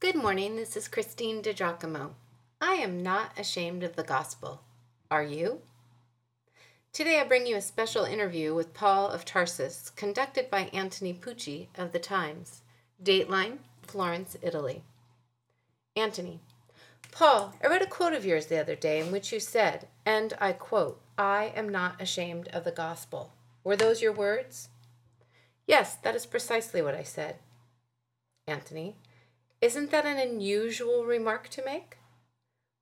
Good morning. This is Christine DiGiacomo. I am not ashamed of the gospel. Are you? Today I bring you a special interview with Paul of Tarsus, conducted by Antony Pucci of The Times. Dateline, Florence, Italy. Antony, Paul, I read a quote of yours the other day in which you said, and I quote, I am not ashamed of the gospel. Were those your words? Yes, that is precisely what I said. Anthony, isn't that an unusual remark to make?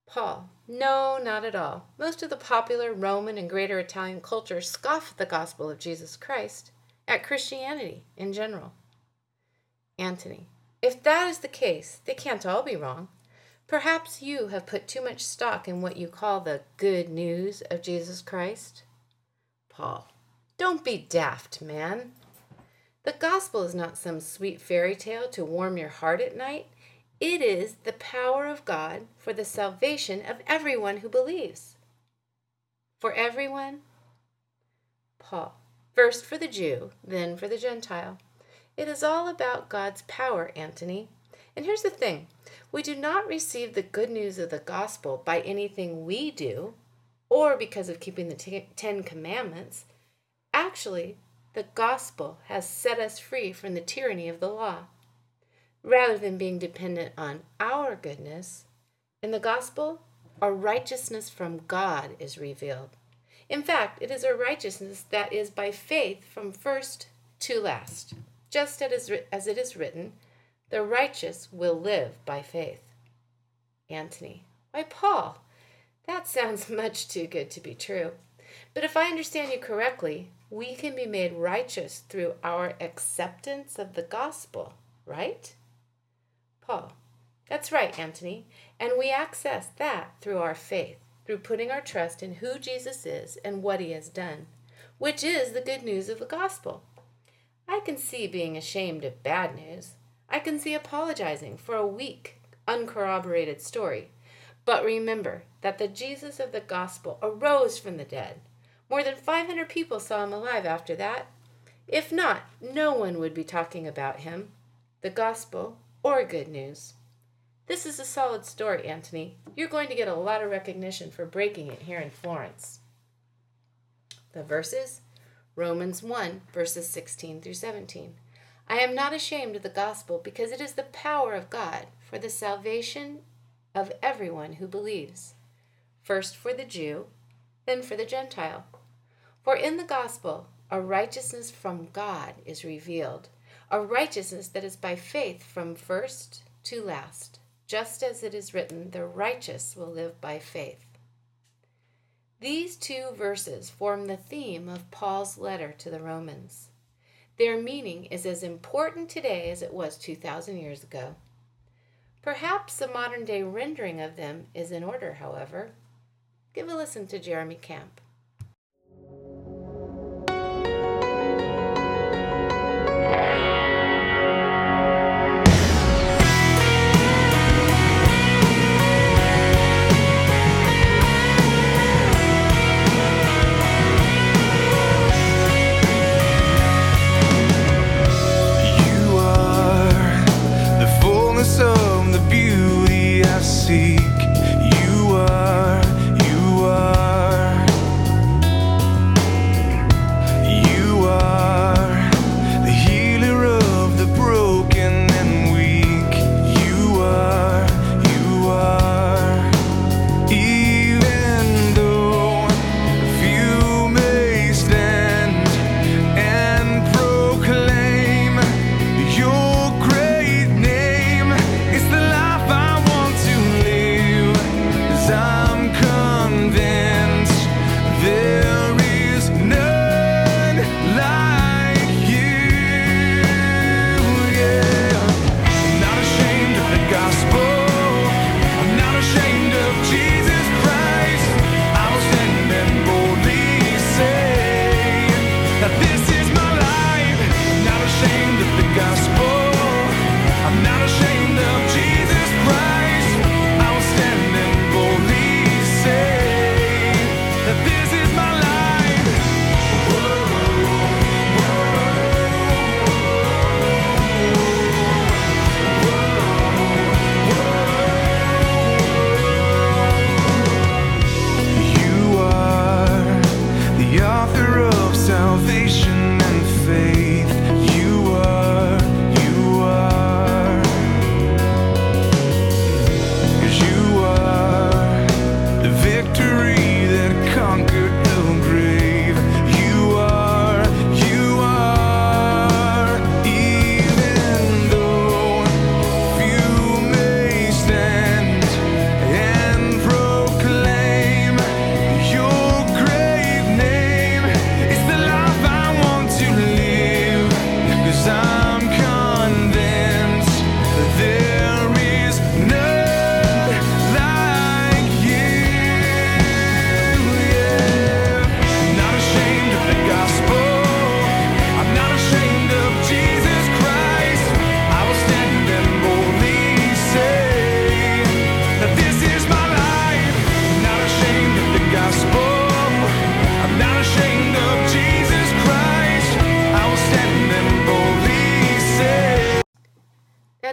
Paul, no, not at all. Most of the popular Roman and greater Italian culture scoff at the gospel of Jesus Christ, at Christianity in general. Antony, if that is the case, they can't all be wrong. Perhaps you have put too much stock in what you call the good news of Jesus Christ. Paul, don't be daft, man. The gospel is not some sweet fairy tale to warm your heart at night. It is the power of God for the salvation of everyone who believes. For everyone? Paul. First for the Jew, then for the Gentile. It is all about God's power, Antony. And here's the thing we do not receive the good news of the gospel by anything we do or because of keeping the Ten Commandments. Actually, the gospel has set us free from the tyranny of the law. Rather than being dependent on our goodness, in the gospel, our righteousness from God is revealed. In fact, it is a righteousness that is by faith from first to last. Just as it is written, the righteous will live by faith. Antony, why, Paul, that sounds much too good to be true. But if I understand you correctly, we can be made righteous through our acceptance of the gospel, right? Paul, that's right, Anthony. And we access that through our faith, through putting our trust in who Jesus is and what he has done, which is the good news of the gospel. I can see being ashamed of bad news. I can see apologizing for a weak, uncorroborated story. But remember that the Jesus of the gospel arose from the dead more than 500 people saw him alive after that. If not, no one would be talking about him, the gospel, or good news. This is a solid story, Anthony. You're going to get a lot of recognition for breaking it here in Florence. The verses Romans 1, verses 16 through 17. I am not ashamed of the gospel because it is the power of God for the salvation of everyone who believes, first for the Jew, then for the Gentile. For in the gospel, a righteousness from God is revealed, a righteousness that is by faith from first to last, just as it is written, the righteous will live by faith. These two verses form the theme of Paul's letter to the Romans. Their meaning is as important today as it was 2,000 years ago. Perhaps a modern day rendering of them is in order, however. Give a listen to Jeremy Camp.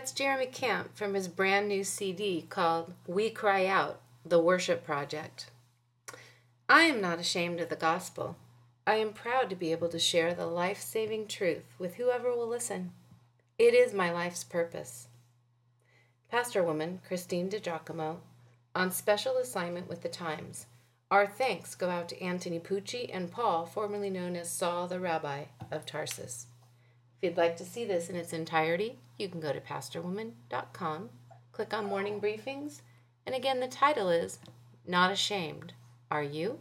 That's Jeremy Camp from his brand new CD called We Cry Out The Worship Project. I am not ashamed of the gospel. I am proud to be able to share the life saving truth with whoever will listen. It is my life's purpose. Pastor woman Christine DiGiacomo, on special assignment with the Times. Our thanks go out to Anthony Pucci and Paul, formerly known as Saul the Rabbi of Tarsus. If you'd like to see this in its entirety, you can go to pastorwoman.com, click on Morning Briefings, and again, the title is Not Ashamed. Are you?